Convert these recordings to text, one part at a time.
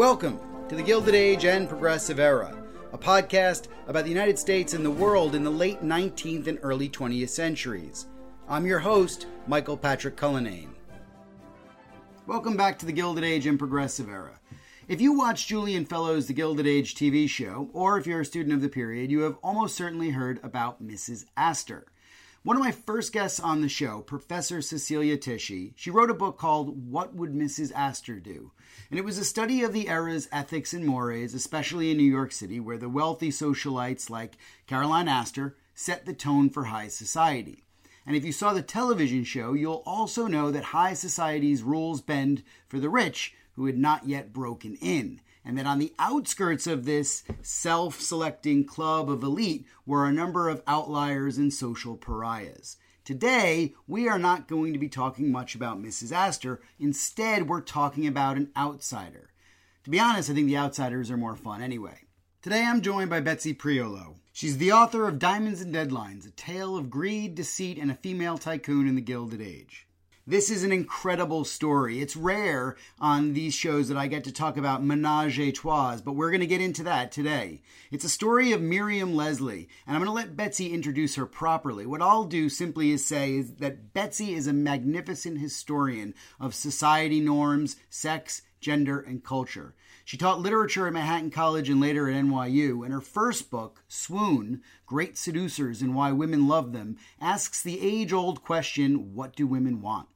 Welcome to the Gilded Age and Progressive Era, a podcast about the United States and the world in the late 19th and early 20th centuries. I'm your host, Michael Patrick Cullinane. Welcome back to the Gilded Age and Progressive Era. If you watch Julian Fellowes' The Gilded Age TV show, or if you're a student of the period, you have almost certainly heard about Mrs. Astor. One of my first guests on the show, Professor Cecelia Tichi, she wrote a book called What Would Mrs. Astor Do? And it was a study of the era's ethics and mores, especially in New York City, where the wealthy socialites like Caroline Astor set the tone for high society. And if you saw the television show, you'll also know that high society's rules bend for the rich who had not yet broken in and that on the outskirts of this self selecting club of elite were a number of outliers and social pariahs. Today, we are not going to be talking much about Mrs. Astor. Instead, we're talking about an outsider. To be honest, I think the outsiders are more fun anyway. Today, I'm joined by Betsy Prioleau. She's the author of Diamonds and Deadlines, a tale of greed, deceit, and a female tycoon in the Gilded Age. This is an incredible story. It's rare on these shows that I get to talk about menage a trois, but we're going to get into that today. It's a story of Miriam Leslie, and I'm going to let Betsy introduce her properly. What I'll do simply is say is that Betsy is a magnificent historian of society norms, sex, gender, and culture. She taught literature at Manhattan College and later at NYU, and her first book, Swoon Great Seducers and Why Women Love Them, asks the age old question what do women want?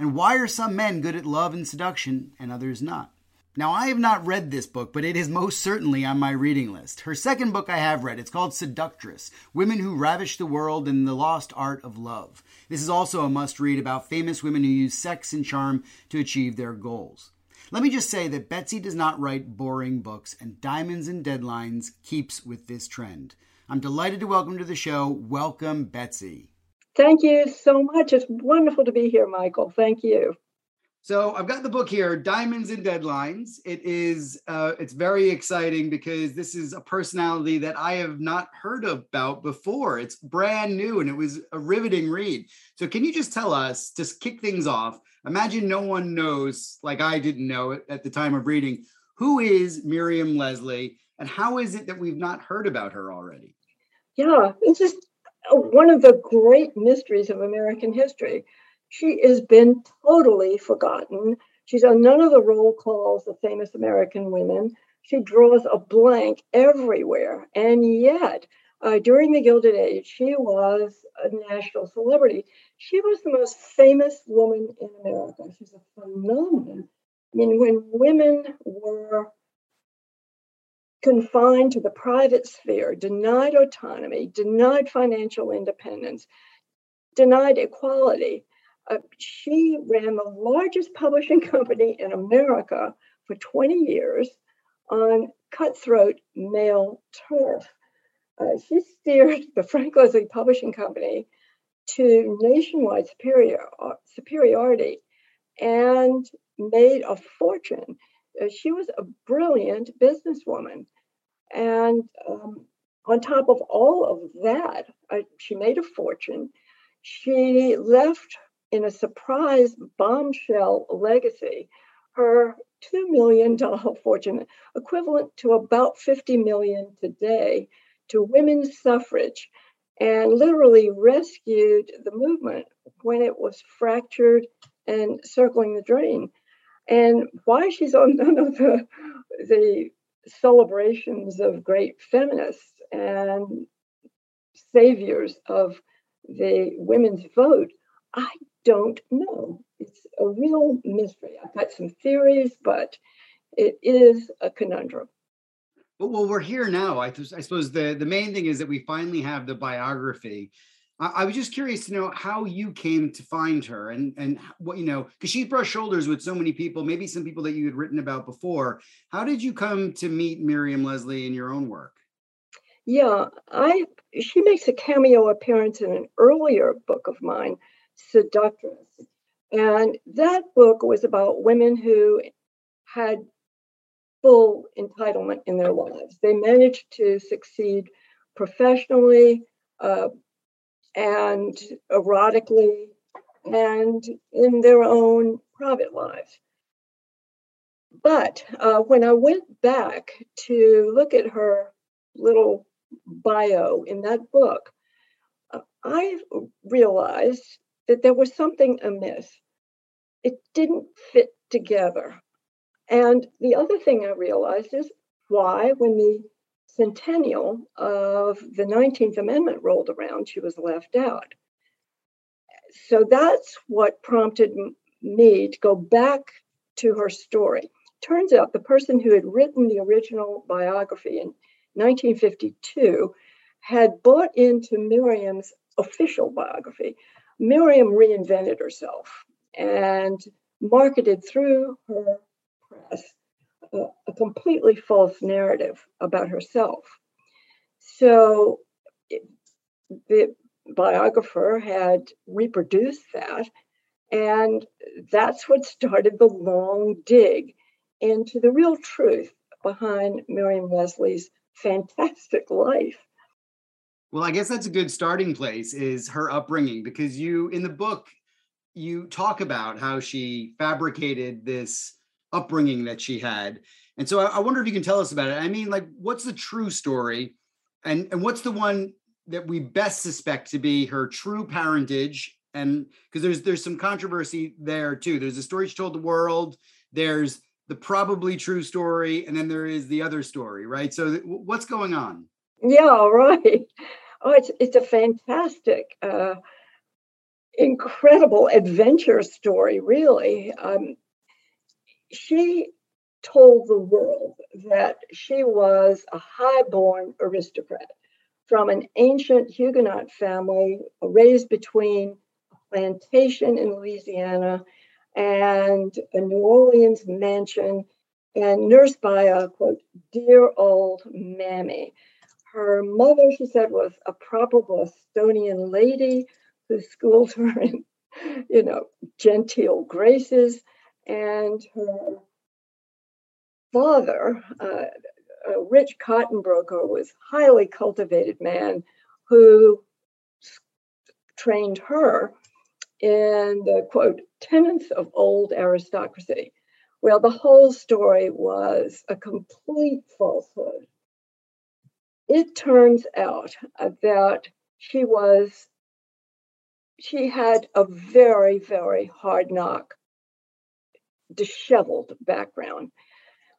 And why are some men good at love and seduction and others not? Now, I have not read this book, but it is most certainly on my reading list. Her second book I have read. It's called Seductress Women Who Ravish the World and the Lost Art of Love. This is also a must read about famous women who use sex and charm to achieve their goals. Let me just say that Betsy does not write boring books, and Diamonds and Deadlines keeps with this trend. I'm delighted to welcome to the show. Welcome, Betsy. Thank you so much. It's wonderful to be here, Michael. Thank you. So I've got the book here, Diamonds and Deadlines. It is uh, it's very exciting because this is a personality that I have not heard about before. It's brand new and it was a riveting read. So can you just tell us, just kick things off? Imagine no one knows, like I didn't know it at the time of reading, who is Miriam Leslie and how is it that we've not heard about her already? Yeah, it's just one of the great mysteries of American history. She has been totally forgotten. She's on none of the roll calls of famous American women. She draws a blank everywhere. And yet, uh, during the Gilded Age, she was a national celebrity. She was the most famous woman in America. She's a phenomenon. I mean, when women were confined to the private sphere, denied autonomy, denied financial independence, denied equality. Uh, she ran the largest publishing company in America for 20 years on cutthroat male turf. Uh, she steered the Frank Leslie Publishing Company to nationwide superior, uh, superiority and made a fortune uh, she was a brilliant businesswoman. And um, on top of all of that, I, she made a fortune. She left in a surprise bombshell legacy her $2 million fortune, equivalent to about 50 million today, to women's suffrage and literally rescued the movement when it was fractured and circling the drain. And why she's on none of the, the celebrations of great feminists and saviors of the women's vote, I don't know. It's a real mystery. I've got some theories, but it is a conundrum. Well, we're here now. I, th- I suppose the, the main thing is that we finally have the biography. I, was just curious to know how you came to find her and, and what, you know, because she's brushed shoulders with so many people, maybe some people that you had written about before. How did you come to meet Miriam Leslie in your own work? Yeah, I she makes a cameo appearance in an earlier book of mine, Seductress. And that book was about women who had full entitlement in their lives. They managed to succeed professionally uh, and erotically and in their own private lives. But uh, when I went back to look at her little bio in that book, uh, I realized that there was something amiss. It didn't fit together. And the other thing I realized is why, when the centennial of the 19th Amendment rolled around, she was left out. So that's what prompted me to go back to her story. Turns out the person who had written the original biography in 1952 had bought into Miriam's official biography. Miriam reinvented herself and marketed through her press a, completely false narrative about herself. So the biographer had reproduced that, and that's what started the long dig into the real truth behind Miriam Leslie's fantastic life. Well, I guess that's a good starting place is her upbringing because you in the book you talk about how she fabricated this upbringing that she had. And so I, I, wonder if you can tell us about it. I mean, like, what's the true story, and and what's the one that we best suspect to be her true parentage? And because there's there's some controversy there too. There's a story she told the world. There's the probably true story, and then there is the other story, right? So th- what's going on? Yeah, right. Oh, it's it's a fantastic. Uh, incredible adventure story, really. Um, she told the world that she was a high-born aristocrat from an ancient Huguenot family raised between a plantation in Louisiana and a New Orleans mansion and nursed by a quote dear old mammy. Her mother, she said, was a proper Bostonian lady who schooled her in, you know, genteel graces and her father, uh, a rich cotton broker, was highly cultivated man who trained her in the quote tenets of old aristocracy. Well, the whole story was a complete falsehood. It turns out that she was, she had a very, very hard knock disheveled background.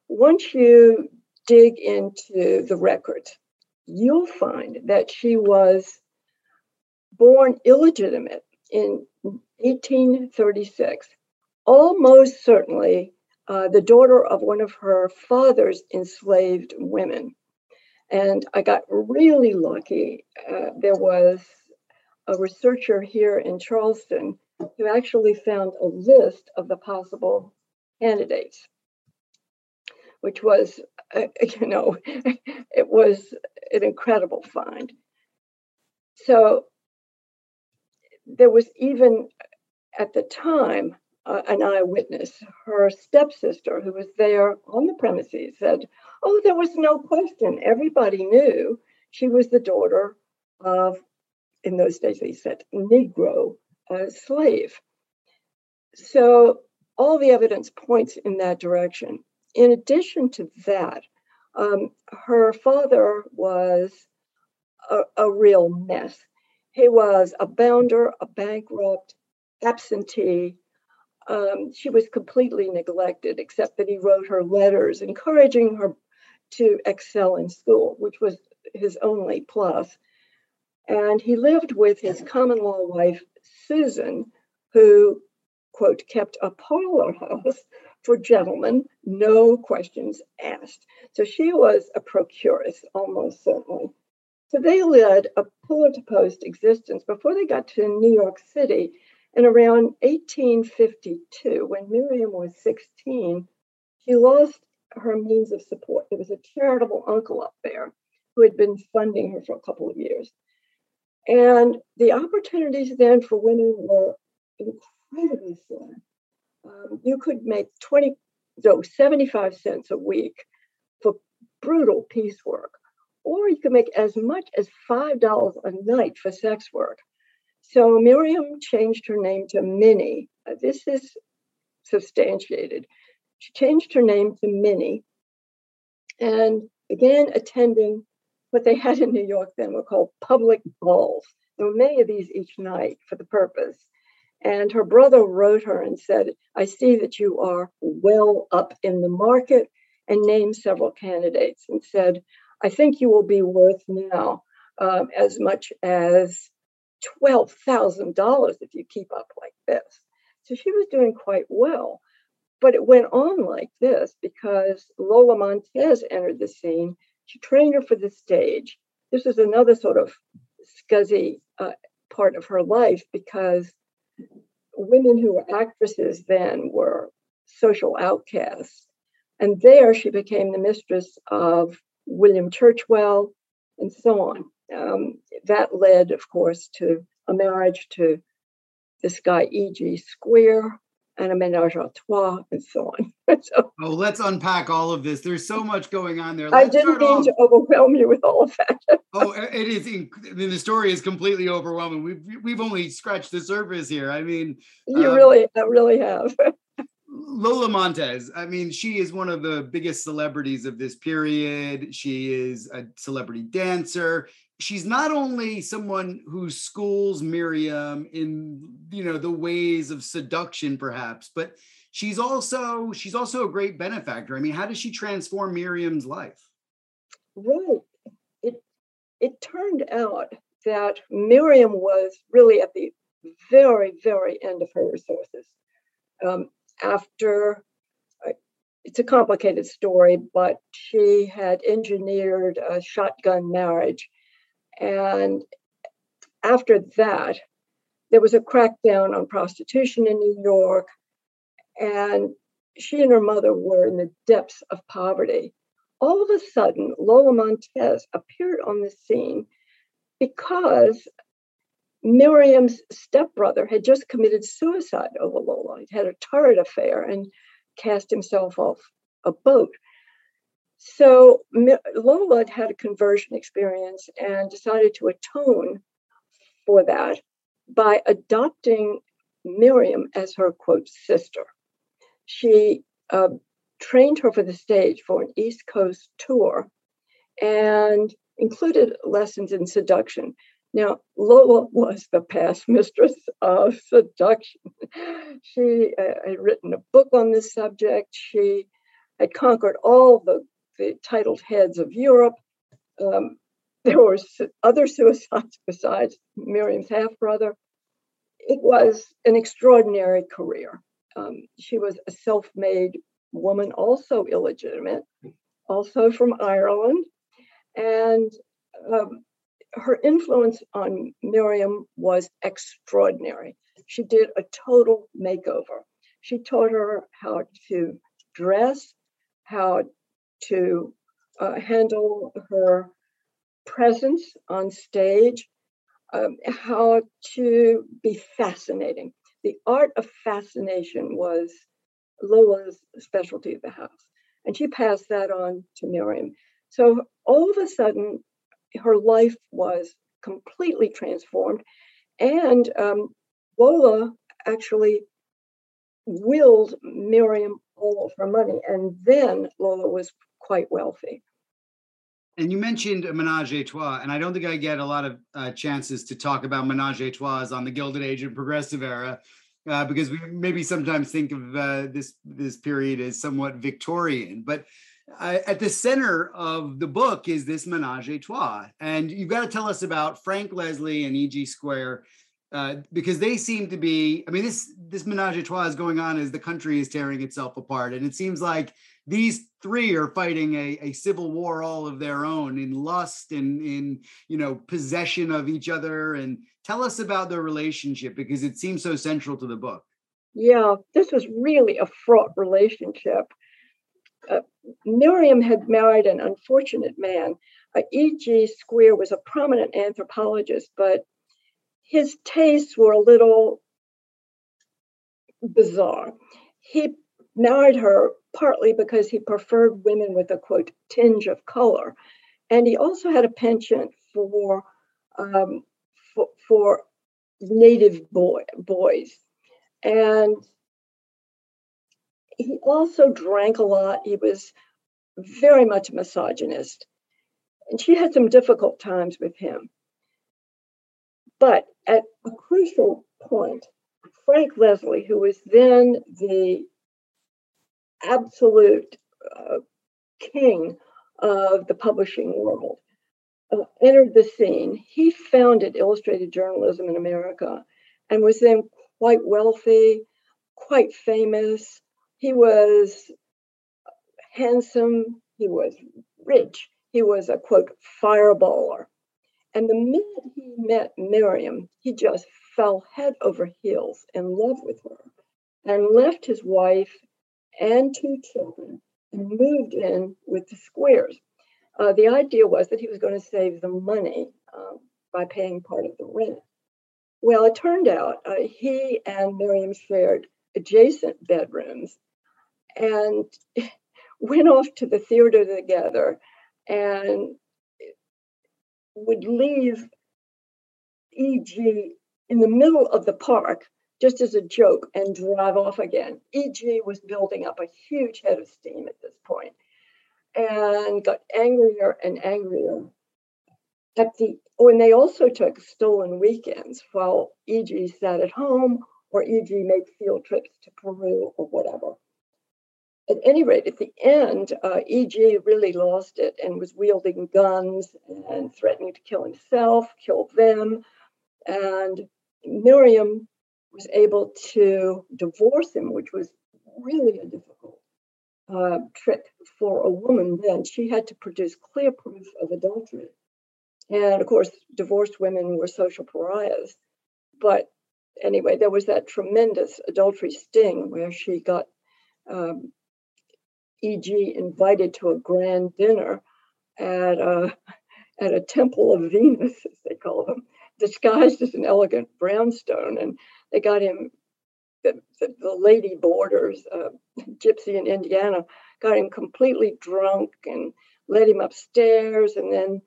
Once you dig into the records, you'll find that she was born illegitimate in 1836, almost certainly uh, the daughter of one of her father's enslaved women. And I got really lucky. Uh, there was a researcher here in Charleston who actually found a list of the possible candidates, which was, uh, you know, it was an incredible find. So there was even at the time uh, an eyewitness, her stepsister, who was there on the premises, said, Oh, there was no question. Everybody knew she was the daughter of, in those days, they said, Negro uh, slave. So all the evidence points in that direction. In addition to that, um, her father was a, a real mess. He was a bounder, a bankrupt, absentee. Um, she was completely neglected, except that he wrote her letters encouraging her to excel in school, which was his only plus. And he lived with his common law wife, Susan, who, quote, kept a parlor house for gentlemen, no questions asked. So she was a procuress, almost certainly. So they led a pillar to post existence before they got to New York City. And around 1852, when Miriam was 16, she lost her means of support. There was a charitable uncle up there who had been funding her for a couple of years. And the opportunities then for women were incredibly. Um, you could make 20, no, 75 cents a week for brutal piecework, or you could make as much as $5 a night for sex work. So Miriam changed her name to Minnie. Uh, this is substantiated. She changed her name to Minnie and began attending what they had in New York then were called public balls. There were many of these each night for the purpose. And her brother wrote her and said, I see that you are well up in the market, and named several candidates and said, I think you will be worth now um, as much as $12,000 if you keep up like this. So she was doing quite well. But it went on like this because Lola Montez entered the scene she trained her for the stage. This is another sort of scuzzy uh, part of her life because women who were actresses then were social outcasts. And there she became the mistress of William Churchwell and so on. Um, that led, of course, to a marriage to this guy, E.G. Squier, and a menage a trois and so on. so, oh, let's unpack all of this. There's so much going on there. Let's I didn't mean off. to overwhelm you with all of that. oh, it is. I mean, the story is completely overwhelming. We've we've only scratched the surface here. I mean, you um, really, I really have. Lola Montez. I mean, she is one of the biggest celebrities of this period. She is a celebrity dancer she's not only someone who schools Miriam in you know the ways of seduction perhaps but she's also she's also a great benefactor. I mean how does she transform Miriam's life? Right. It it turned out that Miriam was really at the very very end of her resources. Um, after it's a complicated story, but she had engineered a shotgun marriage and after that, there was a crackdown on prostitution in New York. And she and her mother were in the depths of poverty. All of a sudden, Lola Montez appeared on the scene because Miriam's stepbrother had just committed suicide over Lola. He'd had a torrid affair and cast himself off a boat. So Lola had a conversion experience and decided to atone for that by adopting Miriam as her quote sister. She uh, trained her for the stage for an East Coast tour and included lessons in seduction. Now, Lola was the past mistress of seduction. She uh, had written a book on this subject. She had conquered all the the titled heads of Europe. Um, there were other suicides besides Miriam's half brother. It was an extraordinary career. Um, she was a self made woman, also illegitimate, also from Ireland. And um, her influence on Miriam was extraordinary. She did a total makeover. She taught her how to dress, how to uh, handle her presence on stage, um, how to be fascinating. The art of fascination was Lola's specialty of the house, and she passed that on to Miriam. So all of a sudden, her life was completely transformed, and um, Lola actually willed Miriam all of her money, and then Lola was quite wealthy. And you mentioned Menage a Trois, and I don't think I get a lot of uh, chances to talk about Menage a Trois on the Gilded Age and Progressive Era, uh, because we maybe sometimes think of uh, this this period as somewhat Victorian. But uh, at the center of the book is this Menage a Trois, and you've got to tell us about Frank Leslie and E.G. Squier. Uh, because they seem to be, I mean, this this menage a trois is going on as the country is tearing itself apart, and it seems like these three are fighting a, a civil war all of their own in lust and in you know possession of each other. And tell us about their relationship because it seems so central to the book. Yeah this was really a fraught relationship. Uh, miriam had married an unfortunate man. Uh, e.g Squier was a prominent anthropologist but his tastes were a little bizarre. He married her partly because he preferred women with a quote tinge of color, and he also had a penchant for um, for, for, native boy, boys, and he also drank a lot. He was very much a misogynist, and she had some difficult times with him. But at a crucial point, Frank Leslie, who was then the absolute uh, king of the publishing world, uh, entered the scene. He founded illustrated journalism in America and was then quite wealthy, quite famous. He was handsome, he was rich, he was a quote fireballer. And the minute he met Miriam, he just fell head over heels in love with her and left his wife and two children and moved in with the Squiers. Uh, the idea was that he was going to save them money um, by paying part of the rent. Well, it turned out uh, he and Miriam shared adjacent bedrooms and went off to the theater together and would leave E.G. in the middle of the park just as a joke and drive off again. EG was building up a huge head of steam at this point and got angrier and angrier. At the when they also took stolen weekends while EG sat at home or EG made field trips to Peru or whatever. At any rate, at the end, uh, EG really lost it and was wielding guns and threatening to kill himself, kill them. And Miriam was able to divorce him, which was really a difficult uh, trick for a woman then. She had to produce clear proof of adultery. And of course, divorced women were social pariahs. But anyway, there was that tremendous adultery sting where she got um, E.G. invited to a grand dinner at a, at a temple of Venus, as they call them, disguised as an elegant brownstone. And they got him, the, the, the lady boarders, uh, Gypsy in Indiana, got him completely drunk and led him upstairs and then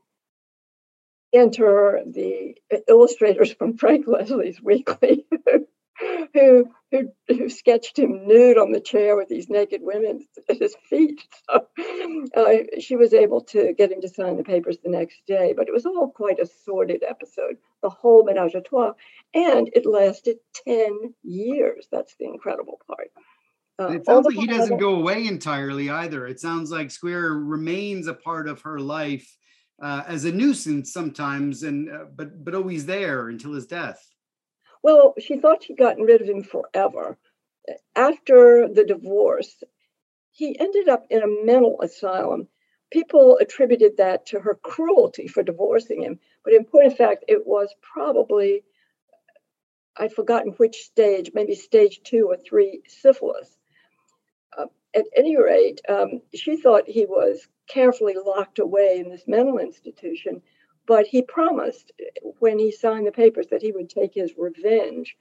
enter the illustrators from Frank Leslie's Weekly who, who, who sketched him nude on the chair with these naked women at his feet. So uh, she was able to get him to sign the papers the next day, but it was all quite a sordid episode, the whole menage a trois, and it lasted 10 years. That's the incredible part. Uh, it sounds like he doesn't go away entirely either. It sounds like Squier remains a part of her life uh, as a nuisance sometimes, and uh, but but always there until his death. Well, she thought she'd gotten rid of him forever. After the divorce, he ended up in a mental asylum. People attributed that to her cruelty for divorcing him, but in point of fact, it was probably, I'd forgotten which stage, maybe stage two or three syphilis. Uh, at any rate, um, she thought he was carefully locked away in this mental institution but he promised when he signed the papers that he would take his revenge.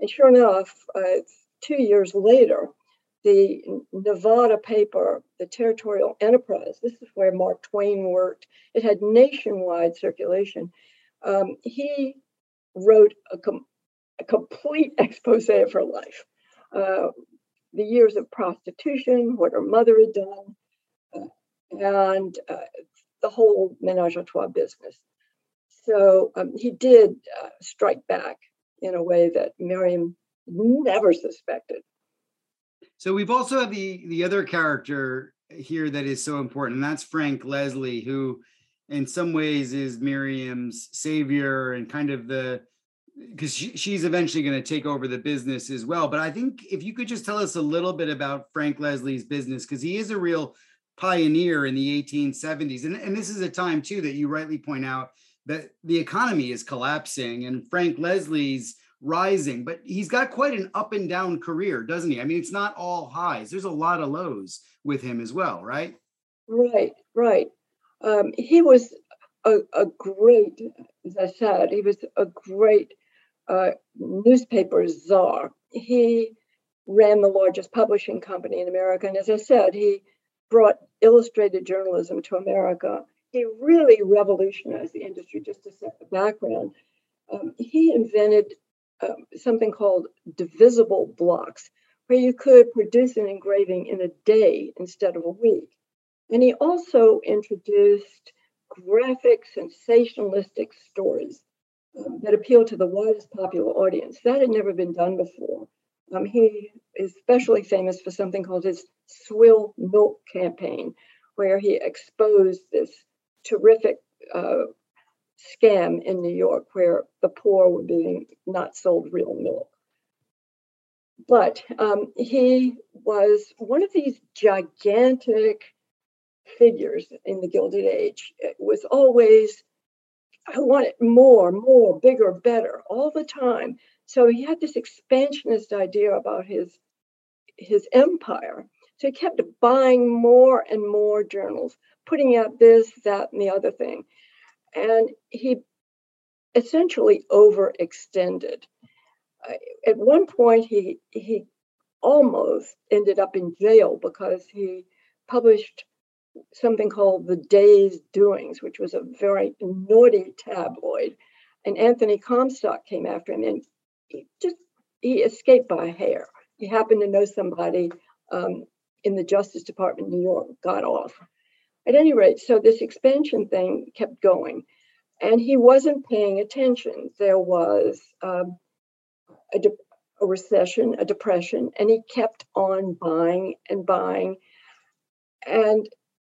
And sure enough, uh, two years later, the Nevada paper, the Territorial Enterprise, this is where Mark Twain worked, it had nationwide circulation. Um, he wrote a, com- a, complete expose of her life uh, the years of prostitution, what her mother had done, uh, and uh, the whole menage a trois business. So um, he did uh, strike back in a way that Miriam never suspected. So we've also had the the other character here that is so important, and that's Frank Leslie, who in some ways is Miriam's savior and kind of the because she, she's eventually going to take over the business as well. But I think if you could just tell us a little bit about Frank Leslie's business, because he is a real pioneer in the 1870s. And, and this is a time, too, that you rightly point out that the economy is collapsing and Frank Leslie's rising, but he's got quite an up and down career, doesn't he? I mean, it's not all highs, there's a lot of lows with him as well, right? Right, right. Um, he was a, a, great, as I said, he was a great uh, newspaper czar. He ran the largest publishing company in America. And as I said, he brought illustrated journalism to America. He really revolutionized the industry, just to set the background. Um, he invented um, something called divisible blocks, where you could produce an engraving in a day instead of a week. And he also introduced graphic, sensationalistic stories um, that appeal to the widest popular audience. That had never been done before. Um, he is especially famous for something called his swill milk campaign, where he exposed this terrific uh, scam in New York where the poor were being not sold real milk. But um, he was one of these gigantic figures in the Gilded Age. It was always I wanted more, more, bigger, better all the time. So he had this expansionist idea about his his empire. So he kept buying more and more journals, putting out this, that, and the other thing. And he essentially overextended. Uh, at one point, he he almost ended up in jail because he published something called The Day's Doings, which was a very naughty tabloid. And Anthony Comstock came after him and he just he escaped by a hair. He happened to know somebody um, in the Justice Department in New York, got off. At any rate, so this expansion thing kept going, and he wasn't paying attention. There was um, a, de- a recession, a depression, and he kept on buying and buying. And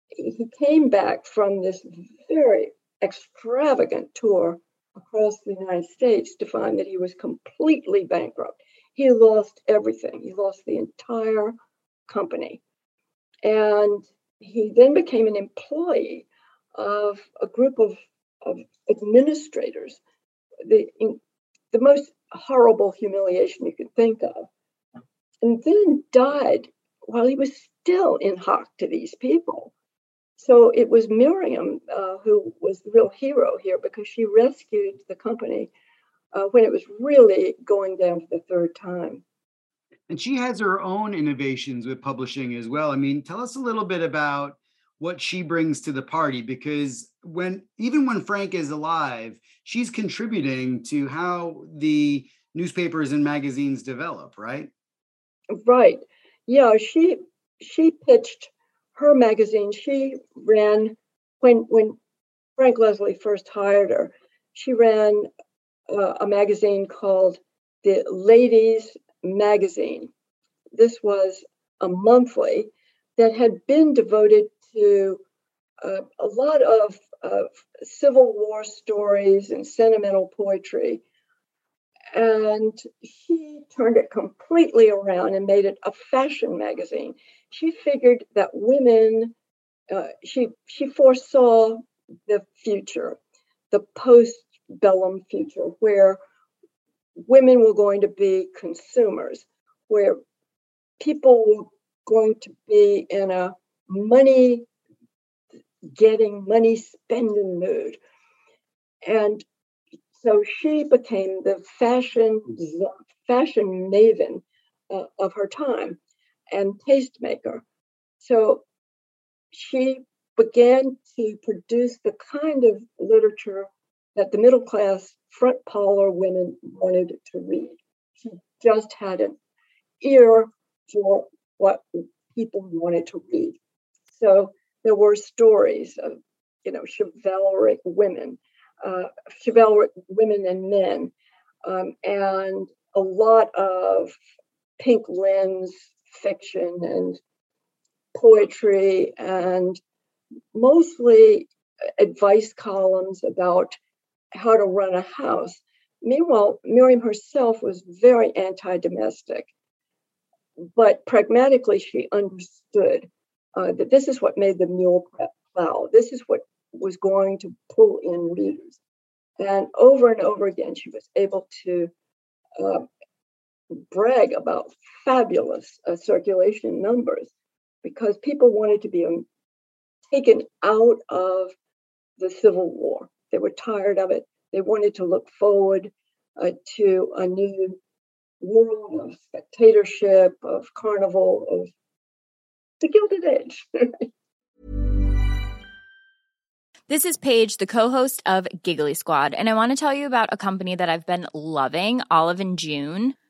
he came back from this very extravagant tour across the United States to find that he was completely bankrupt. He lost everything, he lost the entire company. And he then became an employee of a group of, of administrators, the, in, the most horrible humiliation you could think of, and then died while he was still in hock to these people. So it was Miriam uh, who was the real hero here because she rescued the company uh, when it was really going down for the third time. And she has her own innovations with publishing as well. I mean, tell us a little bit about what she brings to the party because when even when Frank is alive, she's contributing to how the newspapers and magazines develop, right? Right. Yeah, she she pitched her magazine, she ran when when Frank Leslie first hired her. She ran uh, a magazine called the Ladies Magazine. This was a monthly that had been devoted to uh, a lot of, of Civil War stories and sentimental poetry. And she turned it completely around and made it a fashion magazine she figured that women, uh, she she foresaw the future, the post-bellum future, where women were going to be consumers, where people were going to be in a money getting, money spending mood. And so she became the fashion fashion maven uh, of her time and tastemaker. So she began to produce the kind of literature that the middle class front parlor women wanted to read. She just had an ear for what people wanted to read. So there were stories of you know, chivalric women, uh, chivalric women and men, um, and a lot of pink lens fiction and poetry and mostly advice columns about how to run a house. Meanwhile, Miriam herself was very anti domestic, but pragmatically, she understood uh, that this is what made the mule plow. This is what was going to pull in readers. And over and over again, she was able to uh, brag about fabulous uh, circulation numbers because people wanted to be um, taken out of the Civil War. They were tired of it. They wanted to look forward uh, to a new world of spectatorship, of carnival, of the Gilded Age. This is Paige, the co-host of Giggly Squad, and I want to tell you about a company that I've been loving, Olive and June.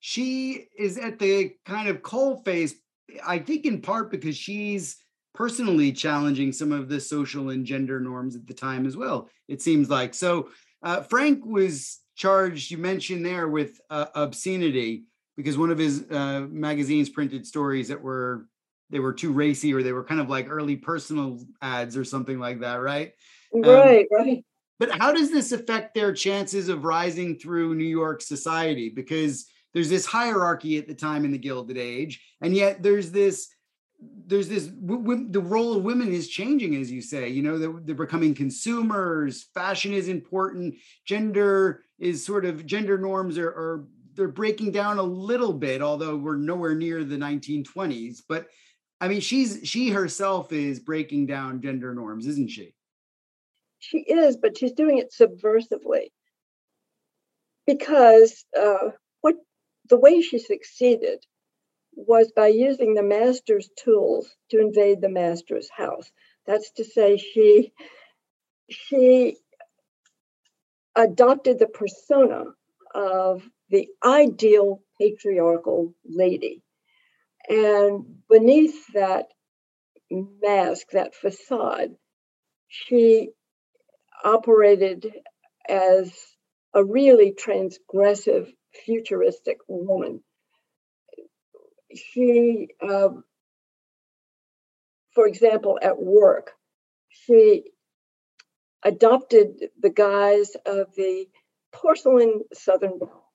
she is at the kind of coal face, I think in part because she's personally challenging some of the social and gender norms at the time as well, it seems like. So uh, Frank was charged, you mentioned there, with uh, obscenity because one of his uh, magazines printed stories that were they were too racy or they were kind of like early personal ads or something like that, right? Right, um, right. But how does this affect their chances of rising through New York society? Because there's this hierarchy at the time in the Gilded Age, and yet there's this there's this w- w- the role of women is changing as you say you know they're, they're, becoming consumers fashion is important gender is sort of gender norms are, are they're breaking down a little bit although we're nowhere near the 1920s but i mean she's she herself is breaking down gender norms isn't she? She is but she's doing it subversively. Because uh, the way she succeeded was by using the master's tools to invade the master's house. That's to say, she she adopted the persona of the ideal patriarchal lady. And beneath that mask, that facade, she operated as a really transgressive futuristic woman. She, uh, for example, at work, she adopted the guise of the porcelain Southern belle.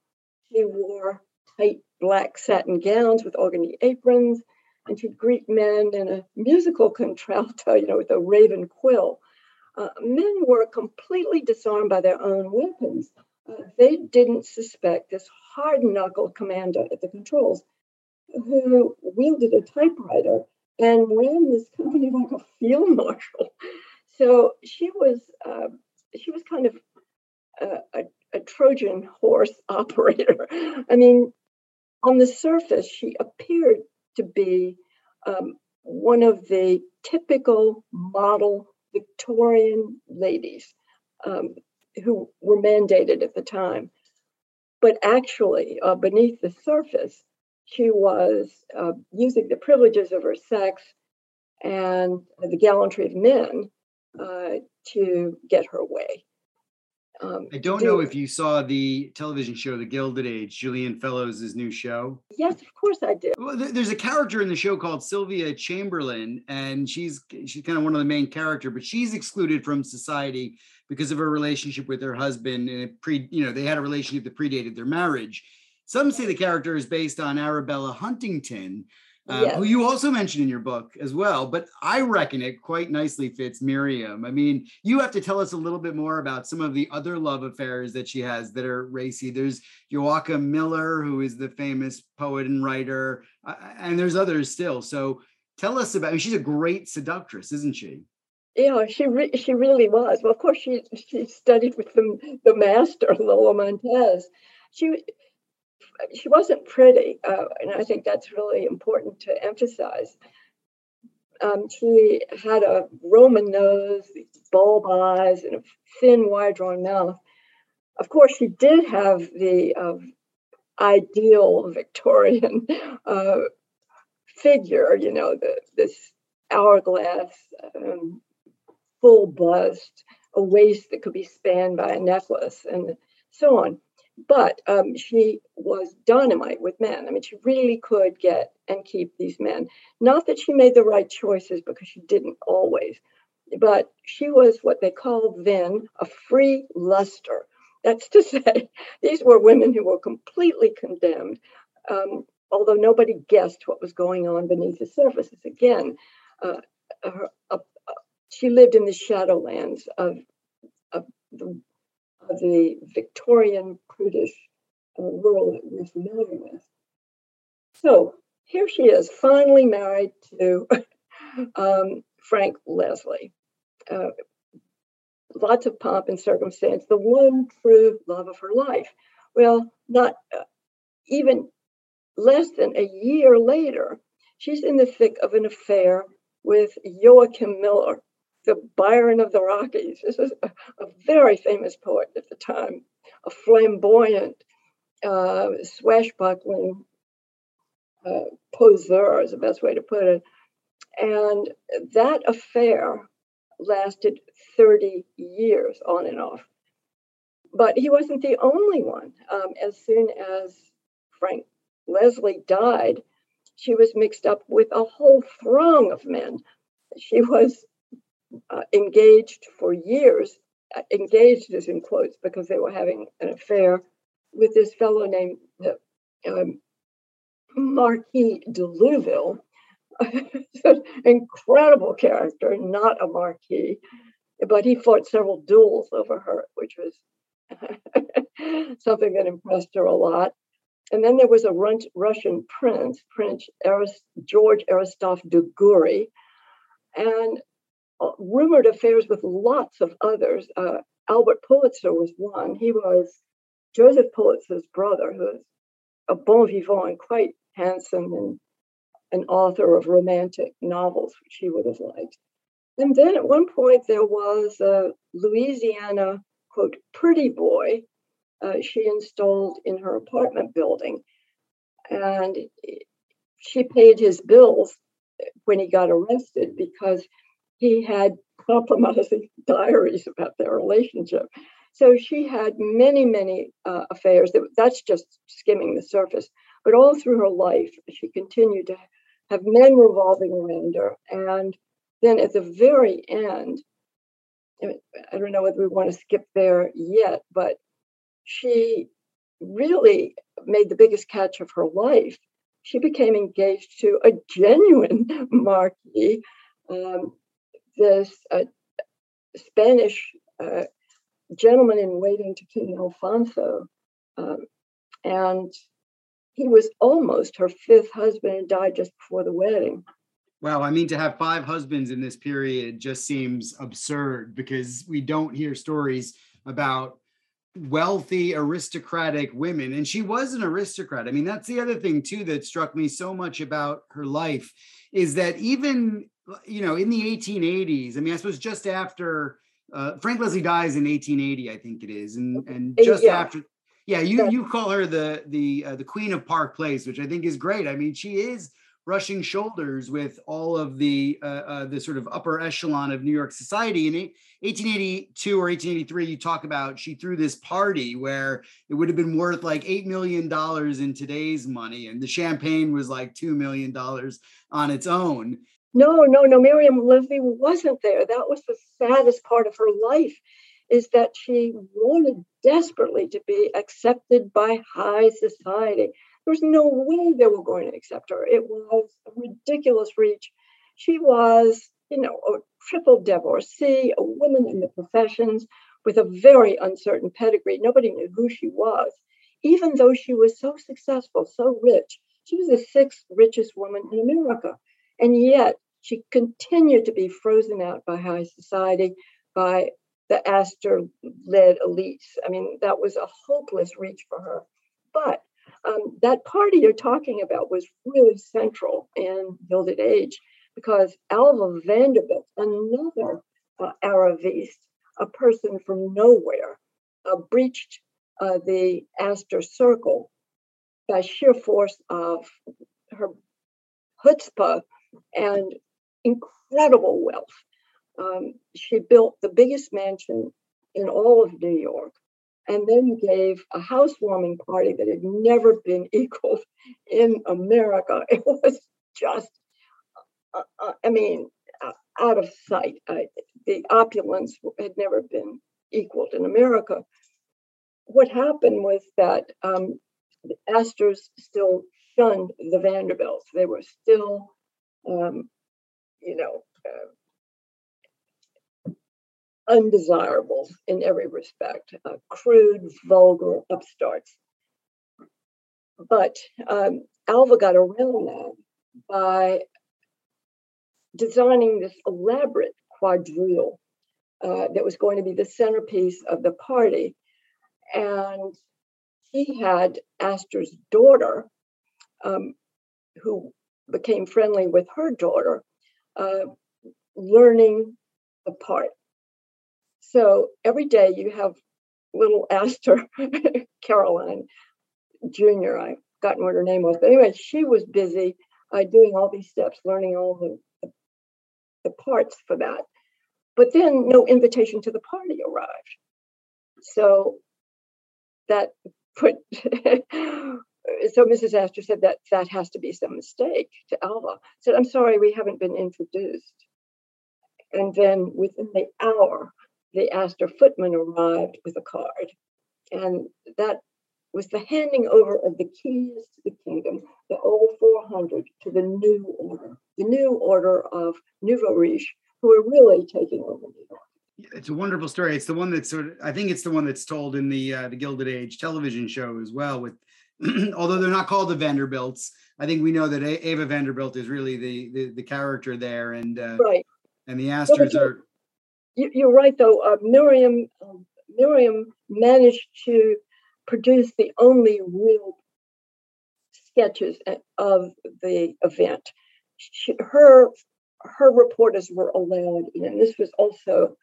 She wore tight black satin gowns with organdy aprons, and she'd greet men in a musical contralto, you know, with a raven quill. Uh, men were completely disarmed by their own weapons. Uh, they didn't suspect this hard knuckled commander at the controls who wielded a typewriter and ran this company like a field marshal. So she was uh, she was kind of a, a, a Trojan horse operator. I mean, on the surface, she appeared to be um, one of the typical model Victorian ladies um, who were mandated at the time. But actually, uh, beneath the surface, she was uh, using the privileges of her sex and the gallantry of men uh, to get her way. Um, I don't know if you saw the television show The Gilded Age, Julian Fellowes' new show. Yes, of course I did. Well, there's a character in the show called Sylvia Chamberlain, and she's she's kind of one of the main character, but she's excluded from society because of her relationship with her husband, and it pre you know they had a relationship that predated their marriage. Some say the character is based on Arabella Huntington, uh, yes. who you also mentioned in your book as well. But I reckon it quite nicely fits Miriam. I mean, you have to tell us a little bit more about some of the other love affairs that she has that are racy. There's Joaquin Miller, who is the famous poet and writer, uh, and there's others still. So tell us about. I mean, she's a great seductress, isn't she? Yeah, she re- she really was. Well, of course, she she studied with the the master Lola Montez. She she wasn't pretty, uh, and I think that's really important to emphasize. Um, she had a Roman nose, bulb eyes, and a thin, wide-drawn mouth. Of course, she did have the uh, ideal Victorian uh, figure, you know, the, this hourglass, um, full bust, a waist that could be spanned by a necklace, and so on but um, she was dynamite with men. I mean, she really could get and keep these men. Not that she made the right choices because she didn't always, but she was what they called then a free luster. That's to say, these were women who were completely condemned, um, although nobody guessed what was going on beneath the surfaces. Again, uh, uh, uh, she lived in the shadowlands of, of the of the Victorian prudish uh, world that we're familiar with. So here she is, finally married to um, Frank Leslie. Uh, lots of pomp and circumstance, the one true love of her life. Well, not uh, even less than a year later, she's in the thick of an affair with Joaquin Miller, the Byron of the Rockies. This is a, a very famous poet at the time, a flamboyant, uh, swashbuckling uh, poseur, is the best way to put it. And that affair lasted 30 years on and off. But he wasn't the only one. Um, as soon as Frank Leslie died, she was mixed up with a whole throng of men. She was uh, engaged for years, uh, engaged is in quotes because they were having an affair with this fellow named the um, Marquis de Leuville. incredible character, not a marquis, but he fought several duels over her, which was something that impressed her a lot. And then there was a Russian prince, Prince Arist- George Eristoff de Gury, and uh, rumored affairs with lots of others. Uh, Albert Pulitzer was one. He was Joseph Pulitzer's brother, who was a bon vivant and quite handsome and an author of romantic novels, which he would have liked. And then at one point, there was a Louisiana, quote, pretty boy uh, she installed in her apartment building. And she paid his bills when he got arrested because he had compromising diaries about their relationship. So she had many, many uh, affairs. That's just skimming the surface. But all through her life, she continued to have men revolving around her. And then at the very end, I don't know whether we want to skip there yet, but she really made the biggest catch of her life. She became engaged to a genuine marquis, um, this uh, Spanish uh, gentleman in waiting to King Alfonso. Um, and he was almost her fifth husband and died just before the wedding. Well, I mean, to have five husbands in this period just seems absurd because we don't hear stories about wealthy aristocratic women and she was an aristocrat i mean that's the other thing too that struck me so much about her life is that even you know in the 1880s i mean i suppose just after uh, frank leslie dies in 1880 i think it is and and just yeah. after yeah you you call her the the uh, the queen of park place which i think is great i mean she is brushing shoulders with all of the uh, uh, the sort of upper echelon of New York society. In 1882 or 1883, you talk about she threw this party where it would have been worth like eight million dollars in today's money, and the champagne was like two million dollars on its own. No, no, no. Miriam Leslie wasn't there. That was the saddest part of her life. Is that she wanted desperately to be accepted by high society there was no way they were going to accept her. It was a ridiculous reach. She was, you know, a triple divorcee, a woman in the professions with a very uncertain pedigree. Nobody knew who she was. Even though she was so successful, so rich, she was the sixth richest woman in America. And yet she continued to be frozen out by high society, by the Astor led elites. I mean, that was a hopeless reach for her. But um, that party you're talking about was really central in Gilded Age because Alva Vanderbilt, another uh, Arabist, a person from nowhere, uh, breached uh, the Astor Circle by sheer force of her chutzpah and incredible wealth. Um, she built the biggest mansion in all of New York and then gave a housewarming party that had never been equaled in America. It was just, uh, uh, I mean, uh, out of sight. the opulence had never been equaled in America. What happened was that um, the Astors still shunned the Vanderbilts. They were still, um, you know, uh, undesirable in every respect, uh, crude, vulgar upstarts. But um, Alva got around that by designing this elaborate quadrille uh, that was going to be the centerpiece of the party. And he had Astor's daughter, um, who became friendly with her daughter, uh, learning the part. So every day you have little Astor Caroline Jr. I've forgotten what her name was, but anyway, she was busy uh, doing all these steps, learning all the, the parts for that. But then no invitation to the party arrived. So that put so Mrs. Astor said that that has to be some mistake to Alva. Said, I'm sorry, we haven't been introduced. And then within the hour, the Astor footman arrived with a card. And that was the handing over of the keys to the kingdom, the old 400 to the new order, the new order of nouveau riche, who are really taking over New York. It's a wonderful story. It's the one that's sort of, I think it's the one that's told in the uh, the Gilded Age television show as well. With although they're not called the Vanderbilts, I think we know that Ava Vanderbilt is really the the, the character there, and uh, right. And the Astors are you, are right, though. Uh, Miriam, um, Miriam managed to produce the only real sketches of the event. She, her her reporters were allowed in. This was also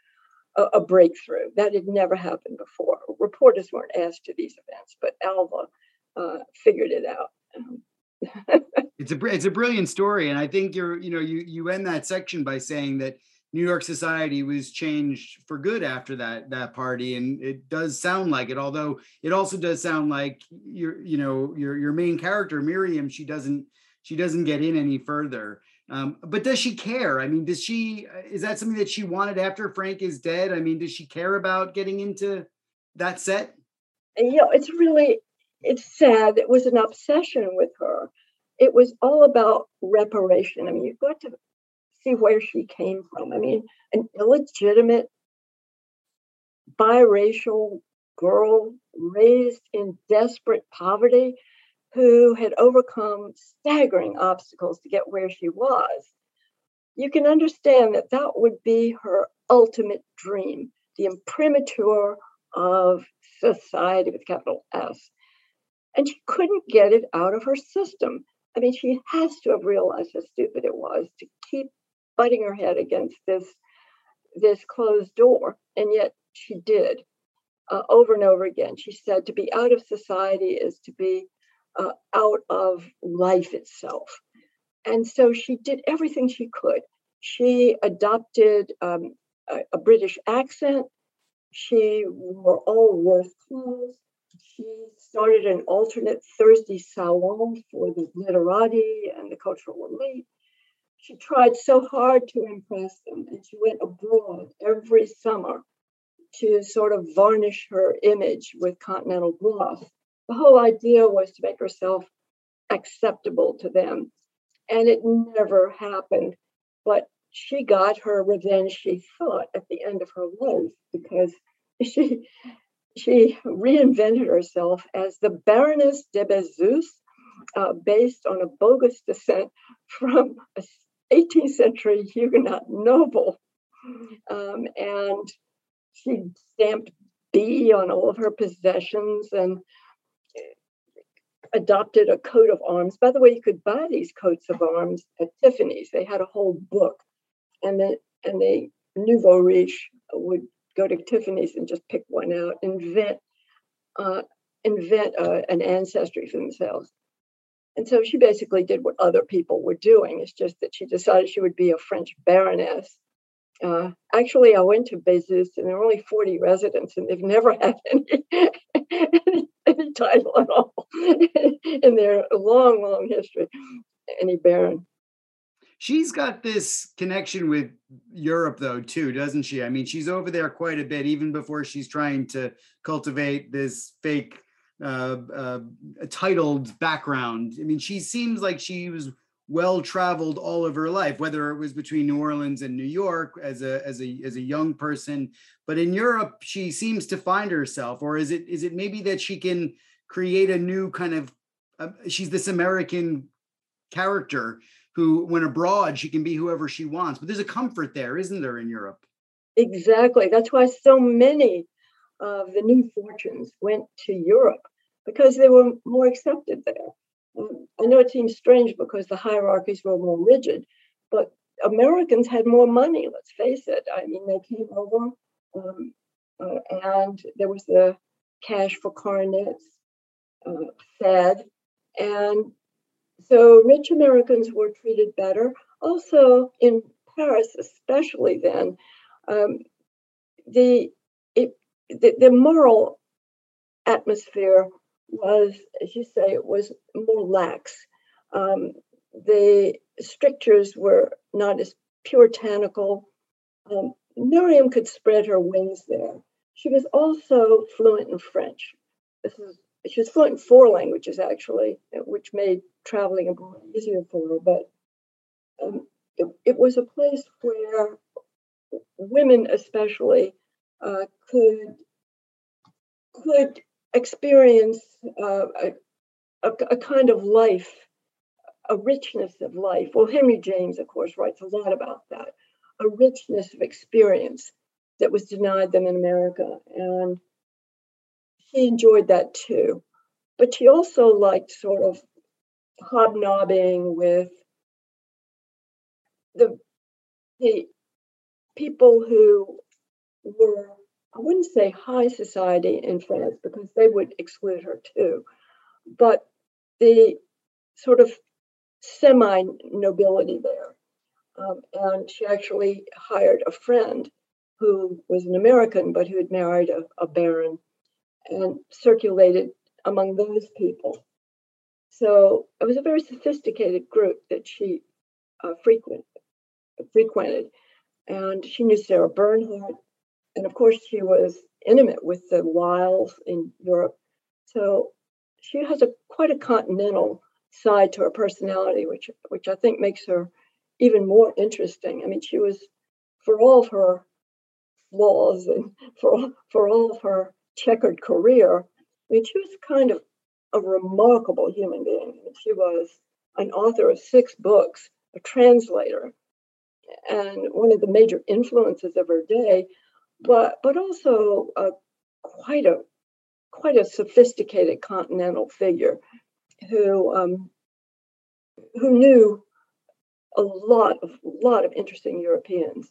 a, a, breakthrough that had never happened before. Reporters weren't asked to these events, but Alva uh, figured it out. it's a it's a brilliant story, and I think you're you know you you end that section by saying that New York society was changed for good after that that party, and it does sound like it. Although it also does sound like your you know your your main character Miriam she doesn't she doesn't get in any further. Um, but does she care? I mean, does she? Is that something that she wanted after Frank is dead? I mean, does she care about getting into that set? You know, it's really it's sad. It was an obsession with her. It was all about reparation. I mean, you've got to see where she came from. I mean, an illegitimate biracial girl raised in desperate poverty who had overcome staggering obstacles to get where she was. You can understand that that would be her ultimate dream, the imprimatur of society with capital S. And she couldn't get it out of her system. I mean, she has to have realized how stupid it was to keep butting her head against this this closed door, and yet she did uh, over and over again. She said to be out of society is to be uh, out of life itself. And so she did everything she could. She adopted um, a, a, British accent. She wore all Worth clothes. She started an alternate Thursday salon for the literati and the cultural elite. She tried so hard to impress them, and she went abroad every summer to sort of varnish her image with continental gloss. The whole idea was to make herself acceptable to them. And it never happened. But she got her revenge, she thought, at the end of her life because she she reinvented herself as the Baroness de Bazus, uh, based on a bogus descent from a 18th century Huguenot noble. Um, and she stamped B on all of her possessions and adopted a coat of arms. By the way, you could buy these coats of arms at Tiffany's. They had a whole book, and the and the nouveau riche would go to Tiffany's and just pick one out, invent uh, invent uh, an ancestry for themselves. And so she basically did what other people were doing. It's just that she decided she would be a French baroness uh, actually, I went to Bazus, and there are only 40 residents, and they've never had any, any, any title at all in their long, long history, any baron. She's got this connection with Europe, though, too, doesn't she? I mean, she's over there quite a bit, even before she's trying to cultivate this fake uh, uh, titled background. I mean, she seems like she was well traveled all of her life, whether it was between New Orleans and New York as a as a as a young person. But in Europe, she seems to find herself, or is it is it maybe that she can create a new kind of uh, she's this American character who, when abroad, she can be whoever she wants. But there's a comfort there, isn't there, in Europe? Exactly. That's why so many of the new fortunes went to Europe because they were more accepted there. I know it seems strange because the hierarchies were more rigid, but Americans had more money, let's face it. I mean, they came over um, uh, and there was the cash for coronets, uh, fed. And so rich Americans were treated better. Also in Paris, especially then, um, the, it, the, the moral atmosphere was, as you say, it was more lax. Um, the strictures were not as puritanical. Um, Miriam could spread her wings there. She was also fluent in French. This is she was fluent in four languages actually, which made traveling abroad easier for her. But um, it, it, was a place where women, especially, uh, could could experience uh, a, a, a, kind of life, a richness of life. Well, Henry James, of course, writes a lot about that a richness of experience that was denied them in America. And he enjoyed that too. But he also liked sort of hobnobbing with the, the people who were I wouldn't say high society in France because they would exclude her too, but the sort of semi nobility there. Um, and she actually hired a friend who was an American but who had married a, a baron and circulated among those people. So it was a very sophisticated group that she uh, frequent, frequented. And she knew Sarah Bernhardt. And of course, she was intimate with the Wildes in Europe. So she has a quite a continental side to her personality, which which I think makes her even more interesting. I mean, she was, for all of her flaws and for for all of her checkered career, I mean, she was kind of a remarkable human being. She was an author of six books, a translator, and one of the major influences of her day, but but also a, quite a quite a sophisticated continental figure who um, who knew a lot of lot of interesting Europeans.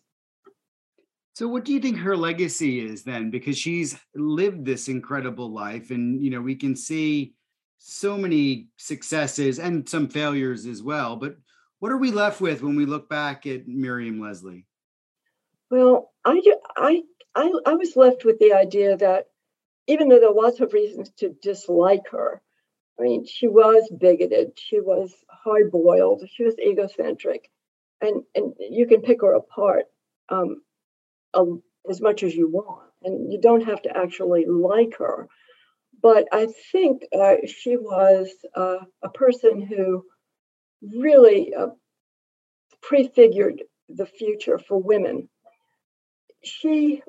So what do you think her legacy is then? Because she's lived this incredible life and you know we can see so many successes and some failures as well. But what are we left with when we look back at Miriam Leslie? Well, I, I, I, I was left with the idea that even though there were lots of reasons to dislike her, I mean, she was bigoted, she was hard boiled, she was egocentric, and, and you can pick her apart um, as much as you want, and you don't have to actually like her. But I think uh, she was uh, a person who really uh, prefigured the future for women. She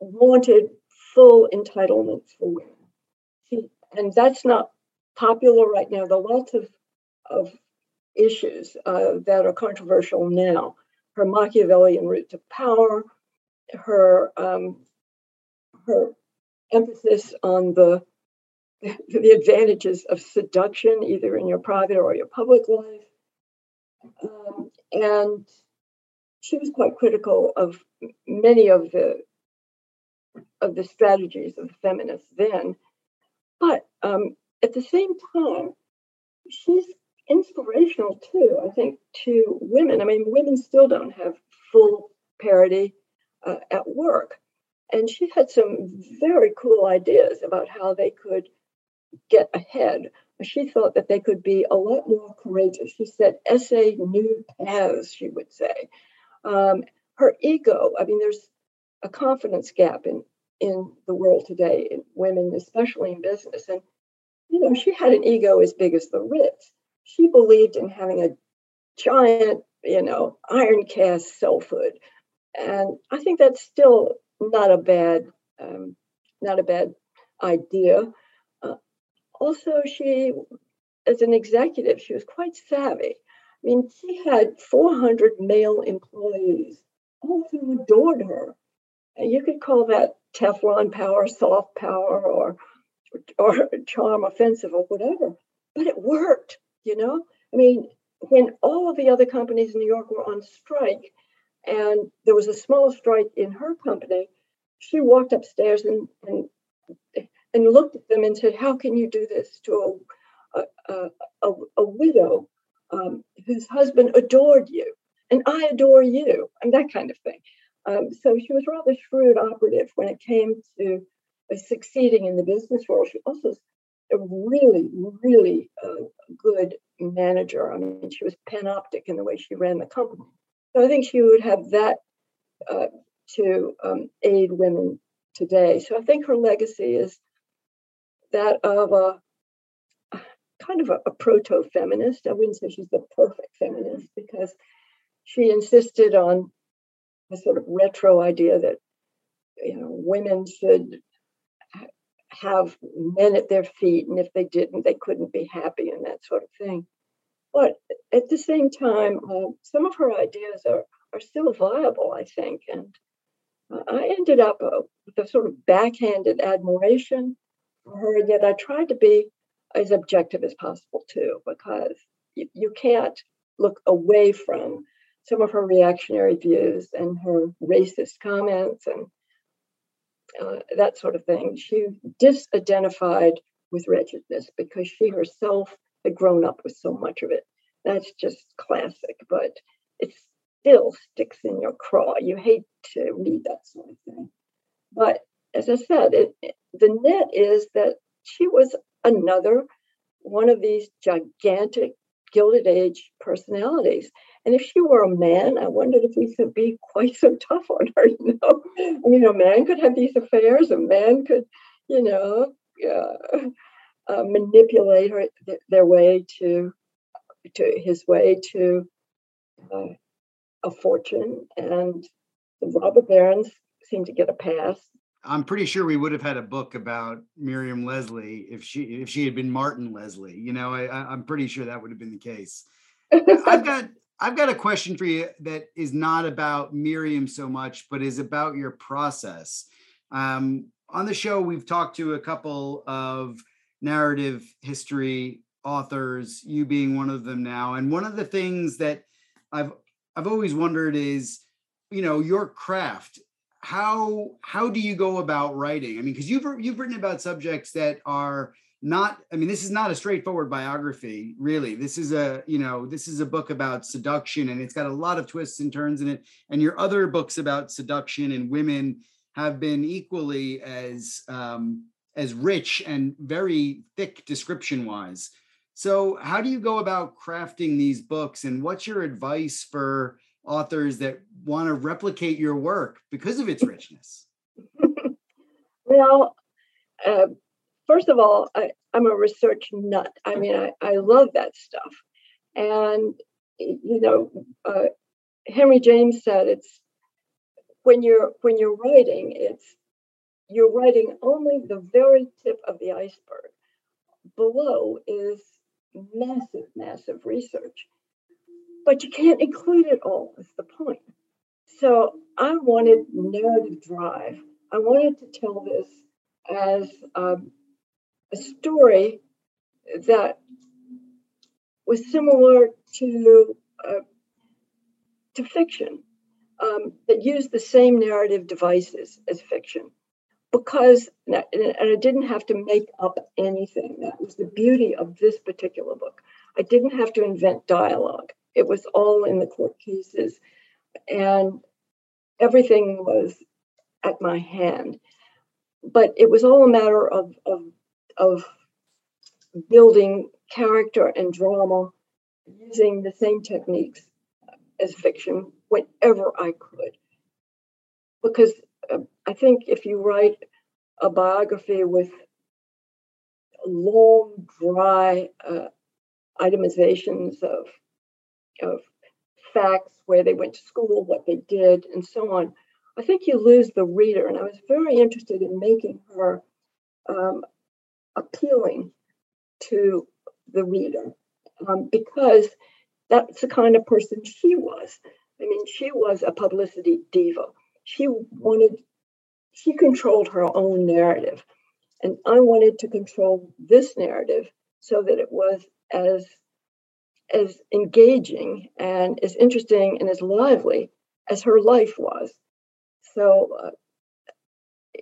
wanted full entitlements for women. She, and that's not popular right now. There are lots of, of issues uh, that are controversial now. Her Machiavellian route to power, her um, her emphasis on the the advantages of seduction, either in your private or your public life. Um, and she was quite critical of many of the of the strategies of the feminists then. But um, at the same time, she's inspirational too, I think, to women. I mean, women still don't have full parity uh, at work. And she had some very cool ideas about how they could get ahead. She thought that they could be a lot more courageous. She said, essay new paths, she would say. Um, her ego, I mean, there's a confidence gap in, in the world today, in women, especially in business. And, you know, she had an ego as big as the Ritz. She believed in having a giant, you know, iron cast selfhood. And I think that's still not a bad, um, not a bad idea also, she, as an executive, she was quite savvy. I mean, she had 400 male employees, all of whom adored her. And you could call that Teflon power, soft power, or or charm offensive or whatever. But it worked, you know? I mean, when all of the other companies in New York were on strike and there was a small strike in her company, she walked upstairs and, and and looked at them and said, How can you do this to a, a, a, a widow um, whose husband adored you? And I adore you, and that kind of thing. Um, so she was rather shrewd operative when it came to uh, succeeding in the business world. She also a really, really uh, good manager. I mean, she was panoptic in the way she ran the company. So I think she would have that uh, to um, aid women today. So I think her legacy is that of a kind of a, a proto feminist. I wouldn't say she's the perfect feminist because she insisted on a sort of retro idea that you know women should have men at their feet and if they didn't they couldn't be happy and that sort of thing but at the same time uh, some of her ideas are, are still viable i think and uh, i ended up uh, with a sort of backhanded admiration for her. Yet I tried to be as objective as possible too, because you, you can't look away from some of her reactionary views and her racist comments and uh, that sort of thing. She disidentified with wretchedness because she herself had grown up with so much of it. That's just classic, but it still sticks in your craw. You hate to read that sort of thing. But as I said, it, it, the net is that she was another one of these gigantic Gilded Age personalities. And if she were a man, I wondered if we could be quite so tough on her. You know, I mean, a man could have these affairs. A man could, you know, uh, uh, manipulate her, their way to to his way to uh, a fortune. And the robber barons seem to get a pass. I'm pretty sure we would have had a book about Miriam Leslie if she if she had been Martin Leslie. You know, I, I'm pretty sure that would have been the case. I've got I've got a question for you that is not about Miriam so much, but is about your process. Um, on the show, we've talked to a couple of narrative history authors, you being one of them now. And one of the things that I've I've always wondered is, you know, your craft. How how do you go about writing? I mean, because you've you've written about subjects that are not i mean this is not a straightforward biography really. This is a you know this is a book about seduction and it's got a lot of twists and turns in it. And your other books about seduction and women have been equally as um, as rich and very thick description wise so how do you go about crafting these books and what's your advice for authors that want to replicate your work because of its richness? Well uh, first of all, I, am a research nut. I mean, I, I love that stuff. And, you know, uh, Henry James said it's when you're when you're writing, it's you're writing only the very tip of the iceberg. Below is massive, massive research. But you can't include it all, is the point. So I wanted narrative drive. I wanted to tell this as um, a story that was similar to uh, to fiction um, that used the same narrative devices as fiction because and I didn't have to make up anything. That was the beauty of this particular book. I didn't have to invent dialogue. It was all in the court cases, and everything was at my hand. But it was all a matter of, of of building character and drama using the same techniques as fiction whenever I could. Because uh, I think if you write a biography with long, dry uh, itemizations of, of facts, where they went to school, what they did, and so on, I think you lose the reader. And I was very interested in making her um, appealing to the reader um, because that's the kind of person she was. I mean, she was a publicity diva. She wanted, she controlled her own narrative. And I wanted to control this narrative so that it was as as engaging and as interesting and as lively as her life was. So uh,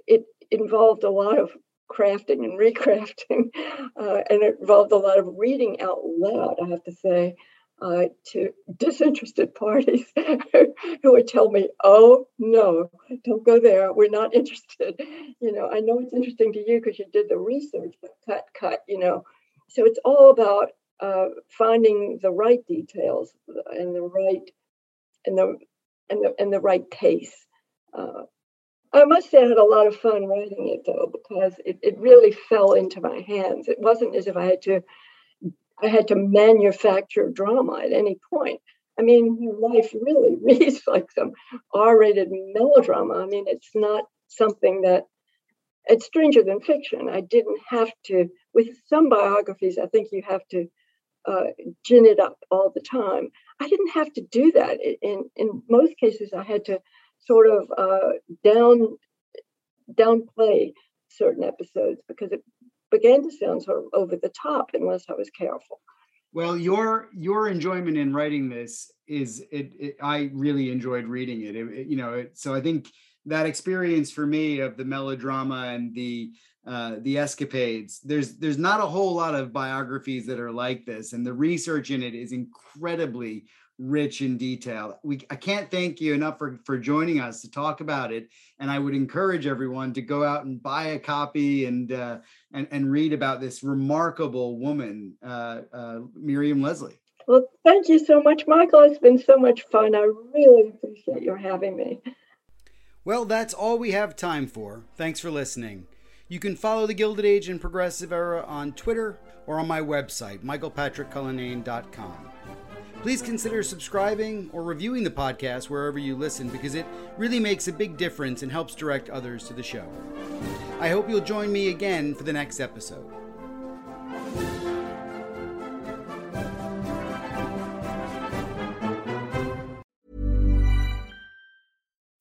it involved a lot of crafting and recrafting, uh, and it involved a lot of reading out loud, I have to say, uh, to disinterested parties who would tell me, oh, no, don't go there. We're not interested. You know, I know it's interesting to you because you did the research, but cut, cut, you know. So it's all about uh, finding the right details and the right and the and the and the right pace. I must say I had a lot of fun writing it though, because it, it really fell into my hands. It wasn't as if I had to I had to manufacture drama at any point. I mean, life really reads like some R-rated melodrama. I mean, it's not something that it's stranger than fiction. I didn't have to with some biographies, I think you have to uh, gin it up all the time. I didn't have to do that. In in most cases, I had to sort of uh, down downplay certain episodes because it began to sound sort of over the top unless I was careful. Well, your your enjoyment in writing this is it. it I really enjoyed reading it. it, it you know, so I think that experience for me of the melodrama and the uh, the escapades. There's there's not a whole lot of biographies that are like this, and the research in it is incredibly rich in detail. We I can't thank you enough for for joining us to talk about it. And I would encourage everyone to go out and buy a copy and uh, and and read about this remarkable woman, uh, uh, Miriam Leslie. Well, thank you so much, Michael. It's been so much fun. I really appreciate your having me. Well, that's all we have time for. Thanks for listening. You can follow the Gilded Age and Progressive Era on Twitter or on my website, michaelpatrickcullinane.com. Please consider subscribing or reviewing the podcast wherever you listen because it really makes a big difference and helps direct others to the show. I hope you'll join me again for the next episode.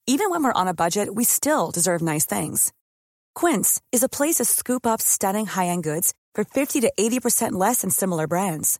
Even when we're on a budget, we still deserve nice things. Quince is a place to scoop up stunning high end goods for 50 to 80% less than similar brands.